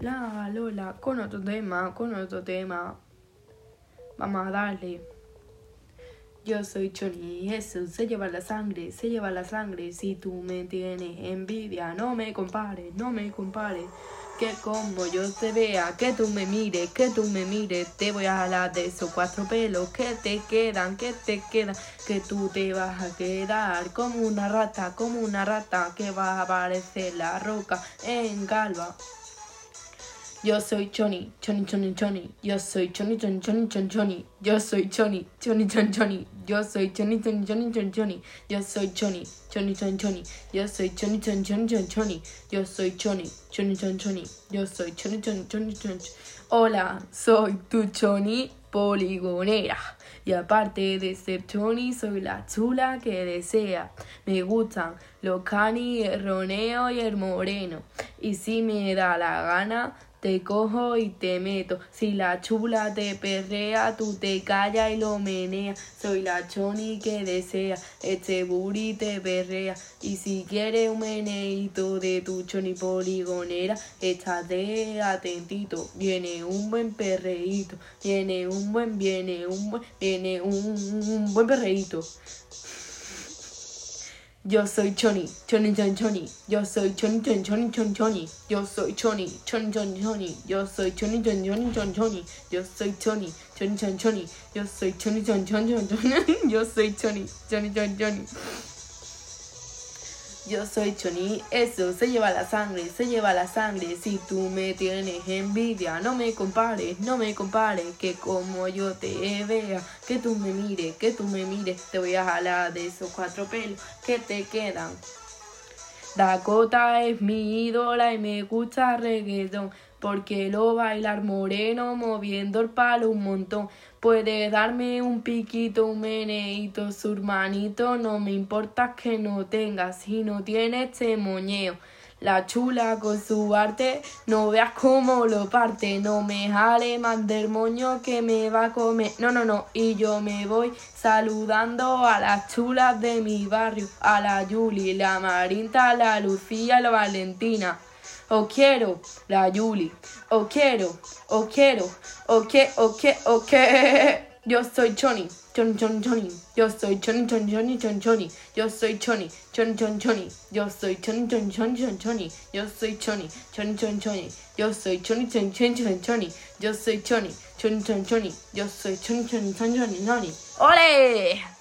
la Lola con otro tema, con otro tema. Vamos a darle. Yo soy Choni, eso se lleva la sangre, se lleva la sangre. Si tú me tienes envidia, no me compares, no me compares. Que como yo te vea, que tú me mires, que tú me mires, te voy a jalar de esos cuatro pelos que te quedan, que te quedan, que tú te vas a quedar como una rata, como una rata que va a aparecer la roca en calva. Yo soy Choni, Choni, Choni, Choni. Yo soy Choni, Choni, Choni, Choni. Yo soy Choni, Choni, Choni, Choni. Yo soy Choni, Choni, Choni, Choni, Choni. Yo soy Choni, Choni, Choni, Choni. Yo soy Choni, Choni, Choni, Choni, Choni. Yo soy Choni, Choni, Choni, Choni. Yo soy Choni, Choni, Choni, Choni. Hola, soy tu Choni poligonera. Y aparte de ser Choni, soy la chula que desea. Me gustan los cani, el roneo y el moreno. Y si me da la gana, te cojo y te meto. Si la chula te perrea, tú te callas y lo meneas. Soy la choni que desea, este buri te perrea. Y si quieres un meneito de tu choni poligonera, estate atentito. Viene un buen perreíto, viene un buen, viene un buen, viene un, un buen perreíto. Yo soy Choni, Choni Choni Choni. Yo soy Choni Choni Choni Choni Choni. Yo soy Choni, Choni Choni Choni. Yo soy Choni Choni Choni Choni Choni. Yo soy Choni, Choni Choni Choni. Yo soy Choni Choni Choni Choni Choni. Yo soy Choni, Choni Choni Choni. Yo soy Choni, eso se lleva la sangre, se lleva la sangre. Si tú me tienes envidia, no me compares, no me compares. Que como yo te vea, que tú me mires, que tú me mires, te voy a jalar de esos cuatro pelos que te quedan. Dakota es mi ídola y me gusta reggaeton porque lo bailar moreno moviendo el palo un montón. Puede darme un piquito, un meneito, su hermanito, no me importa que no tenga, si no tiene este moñeo. La chula con su arte, no veas cómo lo parte, no me jale más del moño que me va a comer. No, no, no, y yo me voy saludando a las chulas de mi barrio, a la Yuli, la Marinta, la Lucía, la Valentina. O quiero la Yuli, o quiero, o quiero, o que, o que, o que. Yo soy Choni, Choni, Choni, Choni. Yo soy Choni, Choni, Choni, Choni, Choni. Yo soy Choni, Choni, Choni, Choni. Yo soy Choni, Choni, Choni, Choni, Choni. Yo soy Choni, Choni, Choni, Choni. Yo soy Choni, Choni, Choni, Choni. Yo soy Choni, Choni, Choni, Choni. Yo soy Choni, Choni, Choni. ¡Ole!